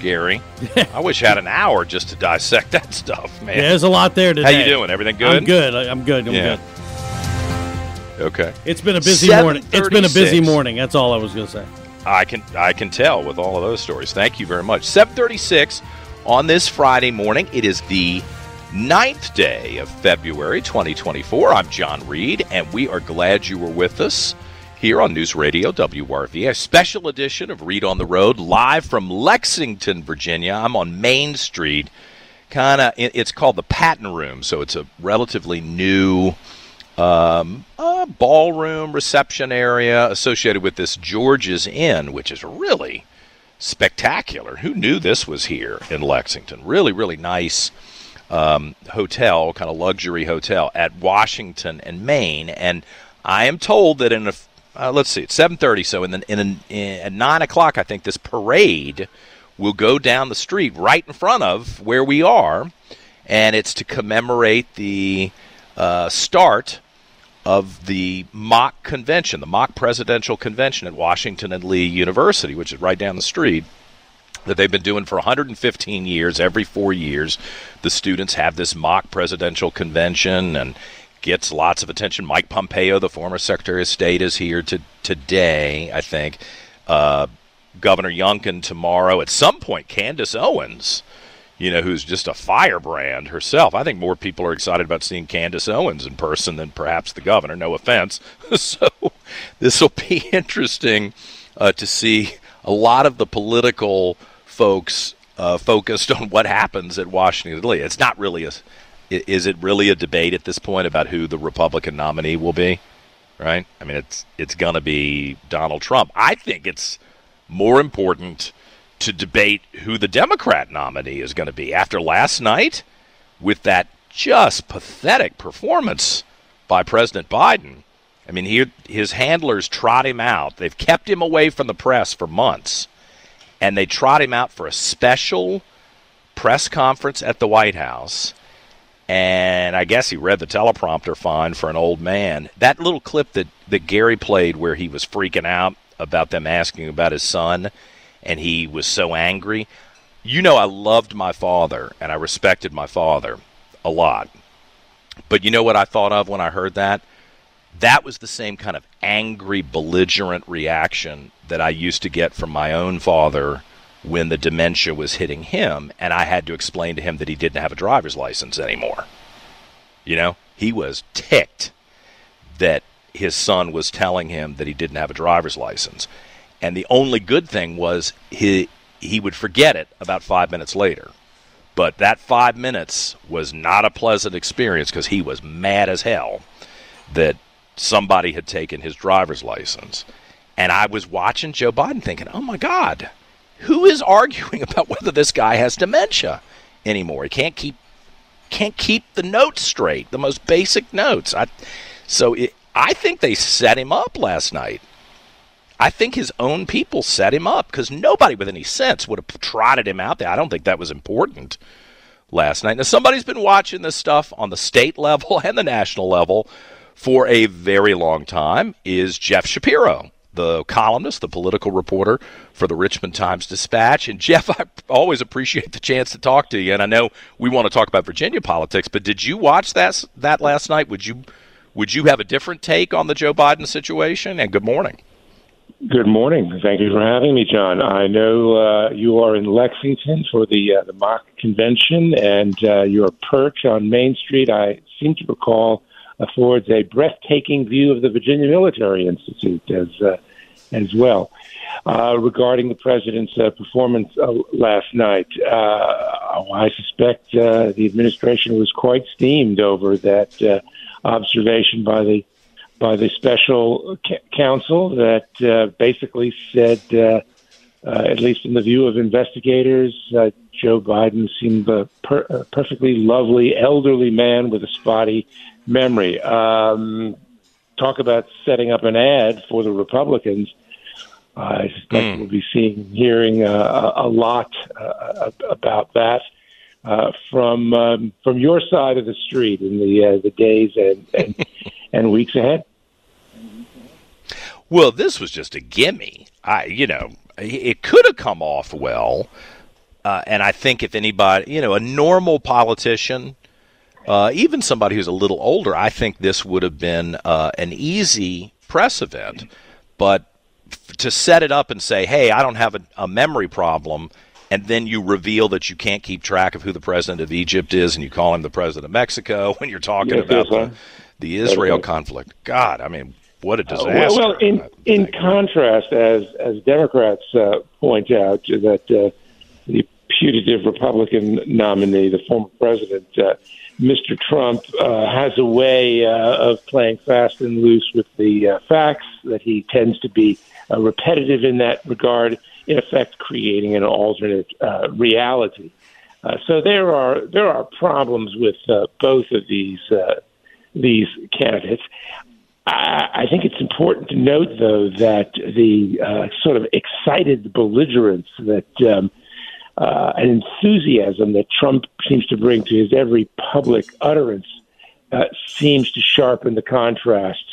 Gary. I wish I had an hour just to dissect that stuff, man. Yeah, there's a lot there today. How you doing? Everything good? I'm good. I- I'm good. I'm Yeah. good. Okay. It's been a busy morning. It's been a busy morning. That's all I was going to say. I can I can tell with all of those stories. Thank you very much. 736 on this Friday morning. It is the ninth day of February 2024. I'm John Reed, and we are glad you were with us here on News Radio WRV, a special edition of Reed on the Road, live from Lexington, Virginia. I'm on Main Street, kind of. It's called the Patent Room, so it's a relatively new um, uh, ballroom reception area associated with this George's Inn, which is really spectacular. Who knew this was here in Lexington? Really, really nice um, hotel, kind of luxury hotel at Washington and Main. And I am told that in a uh, let's see, it's seven thirty. So in the in, an in at nine o'clock, I think this parade will go down the street right in front of where we are, and it's to commemorate the uh, start of the mock convention, the mock presidential convention at Washington and Lee University, which is right down the street, that they've been doing for 115 years. Every four years, the students have this mock presidential convention and gets lots of attention. Mike Pompeo, the former Secretary of State, is here to, today, I think. Uh, Governor Youngkin tomorrow. At some point, Candace Owens you know, who's just a firebrand herself. I think more people are excited about seeing Candace Owens in person than perhaps the governor. No offense. so this will be interesting uh, to see a lot of the political folks uh, focused on what happens at Washington. It's not really a. Is it really a debate at this point about who the Republican nominee will be? Right? I mean, it's it's going to be Donald Trump. I think it's more important to debate who the Democrat nominee is going to be after last night with that just pathetic performance by President Biden. I mean, he, his handlers trot him out. They've kept him away from the press for months, and they trot him out for a special press conference at the White House. And I guess he read the teleprompter fine for an old man. That little clip that, that Gary played where he was freaking out about them asking about his son and he was so angry. You know, I loved my father and I respected my father a lot. But you know what I thought of when I heard that? That was the same kind of angry, belligerent reaction that I used to get from my own father when the dementia was hitting him, and I had to explain to him that he didn't have a driver's license anymore. You know, he was ticked that his son was telling him that he didn't have a driver's license. And the only good thing was he he would forget it about five minutes later. But that five minutes was not a pleasant experience because he was mad as hell that somebody had taken his driver's license. And I was watching Joe Biden thinking, oh my God, who is arguing about whether this guy has dementia anymore? He can't keep can't keep the notes straight, the most basic notes. I, so it, I think they set him up last night. I think his own people set him up because nobody with any sense would have trotted him out there. I don't think that was important last night. Now, somebody's been watching this stuff on the state level and the national level for a very long time is Jeff Schapiro the columnist, the political reporter for the Richmond Times Dispatch. And Jeff, I always appreciate the chance to talk to you. And I know we want to talk about Virginia politics, but did you watch that that last night? Would you would you have a different take on the Joe Biden situation? And good morning. Good morning. Thank you for having me, John. I know uh, you are in Lexington for the uh, the mock convention, and uh, your perch on Main Street, I seem to recall, affords a breathtaking view of the Virginia Military Institute as uh, as well. Uh, regarding the president's uh, performance last night, I suspect the administration was quite steamed over that observation by the by the special counsel that uh, basically said, uh, uh, at least in the view of investigators, uh, Joe Biden seemed a, per- perfectly lovely elderly man with a spotty memory. Um, talk about setting up an ad for the Republicans. I suspect mm. we'll be seeing, hearing uh, a lot uh, about that. Uh, from um, from your side of the street in the uh, the days and, and and weeks ahead. Well, this was just a gimme. I, you know, it could have come off well, uh, and I think if anybody, you know, a normal politician, uh, even somebody who's a little older, I think this would have been uh, an easy press event. But f- to set it up and say, "Hey, I don't have a, a memory problem," and then you reveal that you can't keep track of who the president of Egypt is, and you call him the president of Mexico when you're talking yes, about yes, the, the Israel conflict. God, I mean, what a disaster! Uh, well, well, in in contrast, as as Democrats uh, point out, that uh, the putative Republican nominee, the former president, uh, Mr. Trump, uh, has a way uh, of playing fast and loose with the facts. That he tends to be repetitive in that regard, in effect, creating an alternate reality. so there are there are problems with both of these these candidates. I, think it's important to note, though, that the uh, sort of excited belligerence that um, uh, an enthusiasm that Trump seems to bring to his every public utterance uh, seems to sharpen the contrast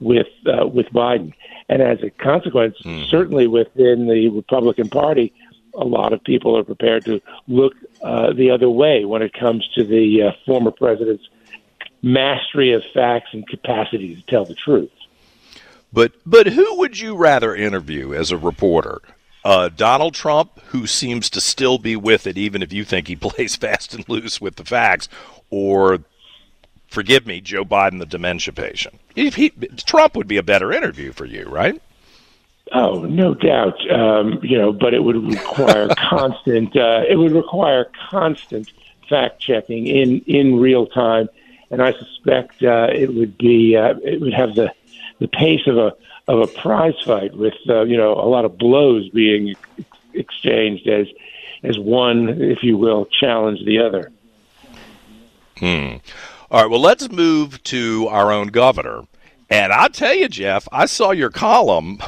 with uh, with Biden, and as a consequence, mm. certainly within the Republican Party, a lot of people are prepared to look uh, the other way when it comes to the uh, former president's mastery of facts and capacity to tell the truth. But but who would you rather interview as a reporter? Uh, Donald Trump, who seems to still be with it, even if you think he plays fast and loose with the facts, or forgive me, Joe Biden, the dementia patient. If he, Trump would be a better interview for you, right? Oh, no doubt. Um, you know, but it would require constant. Uh, it would require constant fact checking in in real time and I suspect uh, it would be uh, it would have the the pace of a of a prize fight with uh, you know a lot of blows being exchanged as as one, if you will, challenge the other. Hmm. All right. Well, let's move to our own governor. And I'll tell you, Jeff, I saw your column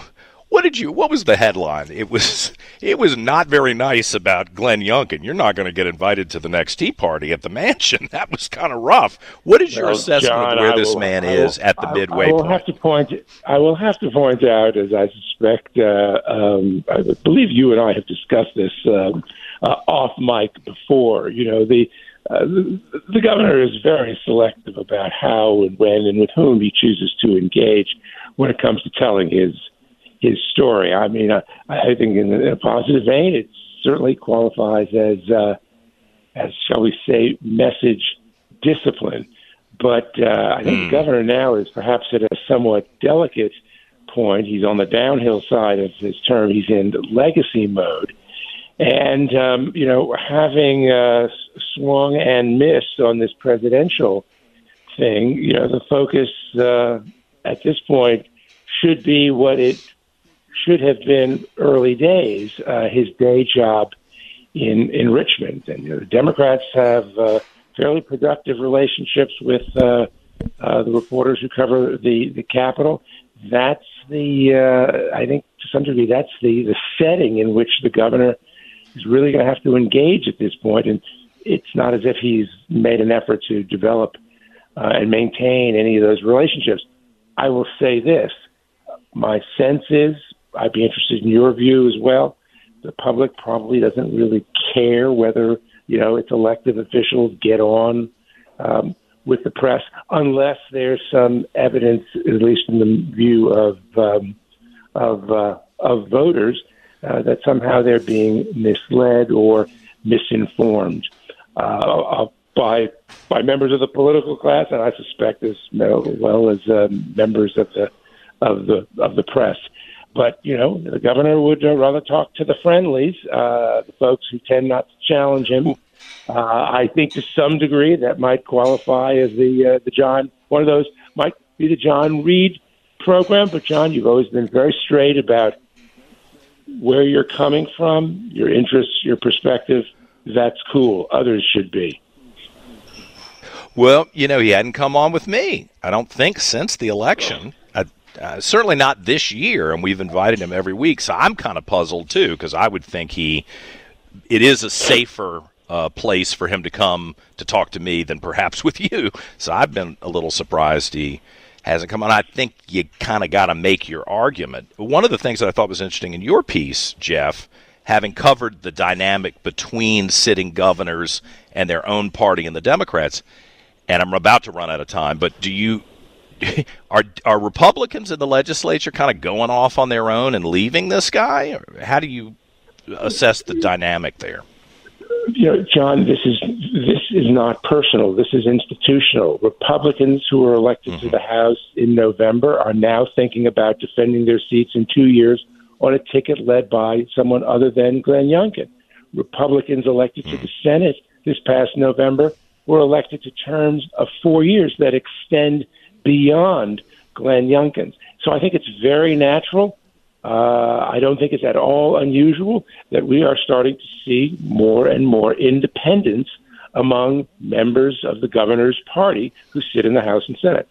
what did you? What was the headline? It was it was not very nice about Glenn Youngkin. You're not going to get invited to the next Tea Party at the mansion. That was kind of rough. What is your well, assessment John, of where I this will, man is at the I, midway I will point? Have to point, I will have to point out, as I suspect, uh, um, I believe you and I have discussed this um, uh, off mic before. You know the. Uh, the, the governor is very selective about how and when and with whom he chooses to engage when it comes to telling his his story. I mean, I, I think in a positive vein, it certainly qualifies as, uh, as shall we say, message discipline. But uh, I think mm. the hmm. governor now is perhaps at a somewhat delicate point. He's on the downhill side of his term. He's in legacy mode. And, um, you know, having uh, swung and missed on this presidential thing, you know, the focus uh, at this point should be what it should have been early days uh, his day job in in Richmond. And you know, the Democrats have uh, fairly productive relationships with uh, uh, the reporters who cover the the Capitol. That's the uh, I think to some degree that's the the setting in which the governor is really going to have to engage at this point. And it's not as if he's made an effort to develop uh, and maintain any of those relationships. I will say this My sense is, I'd be interested in your view as well. The public probably doesn't really care whether you know its elected officials get on um, with the press unless there's some evidence, at least in the view of um, of uh, of voters, uh, that somehow they're being misled or misinformed uh, uh by by members of the political class, and I suspect as well as uh, members of the of the of the press. But you know, the governor would uh, rather talk to the friendlies, uh, the folks who tend not to challenge him. Uh, I think to some degree that might qualify as the uh, the John one of those might be the John Reed program. But John, you've always been very straight about where you're coming from, your interests, your perspective. That's cool. Others should be. Well, you know, he hadn't come on with me. I don't think since the election. Uh, certainly not this year, and we've invited him every week. So I'm kind of puzzled too, because I would think he, it is a safer uh, place for him to come to talk to me than perhaps with you. So I've been a little surprised he hasn't come on. I think you kind of got to make your argument. One of the things that I thought was interesting in your piece, Jeff, having covered the dynamic between sitting governors and their own party and the Democrats, and I'm about to run out of time, but do you are are Republicans in the legislature kind of going off on their own and leaving this guy? Or how do you assess the dynamic there? You know, John, this is this is not personal. This is institutional. Republicans who were elected mm-hmm. to the House in November are now thinking about defending their seats in two years on a ticket led by someone other than Glenn Youngkin. Republicans elected mm-hmm. to the Senate this past November were elected to terms of four years that extend beyond Glenn Youngkin's. So I think it's very natural. Uh, I don't think it's at all unusual that we are starting to see more and more independence among members of the governor's party who sit in the House and Senate.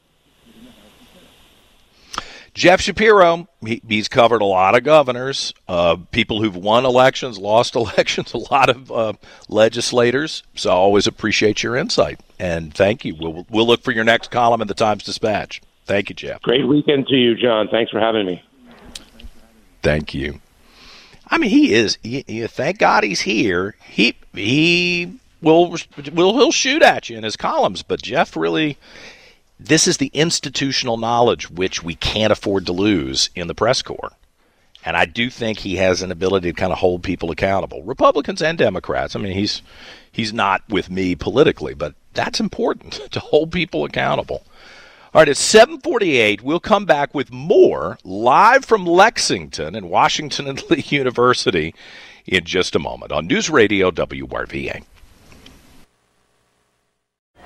Jeff Schapiro, he, he's covered a lot of governors, uh, people who've won elections, lost elections, a lot of uh, legislators. So I always appreciate your insight and thank you. We'll, we'll look for your next column in the Times Dispatch. Thank you, Jeff. Great weekend to you, John. Thanks for having me. Thank you. I mean, he is. He, he, thank God he's here. He he will will he'll shoot at you in his columns, but Jeff really this is the institutional knowledge which we can't afford to lose in the press corps. And I do think he has an ability to kind of hold people accountable, Republicans and Democrats. I mean, he's he's not with me politically, but that's important to hold people accountable. All right, it's 748. We'll come back with more live from Lexington and Washington and Lee University in just a moment on News Radio WRVA.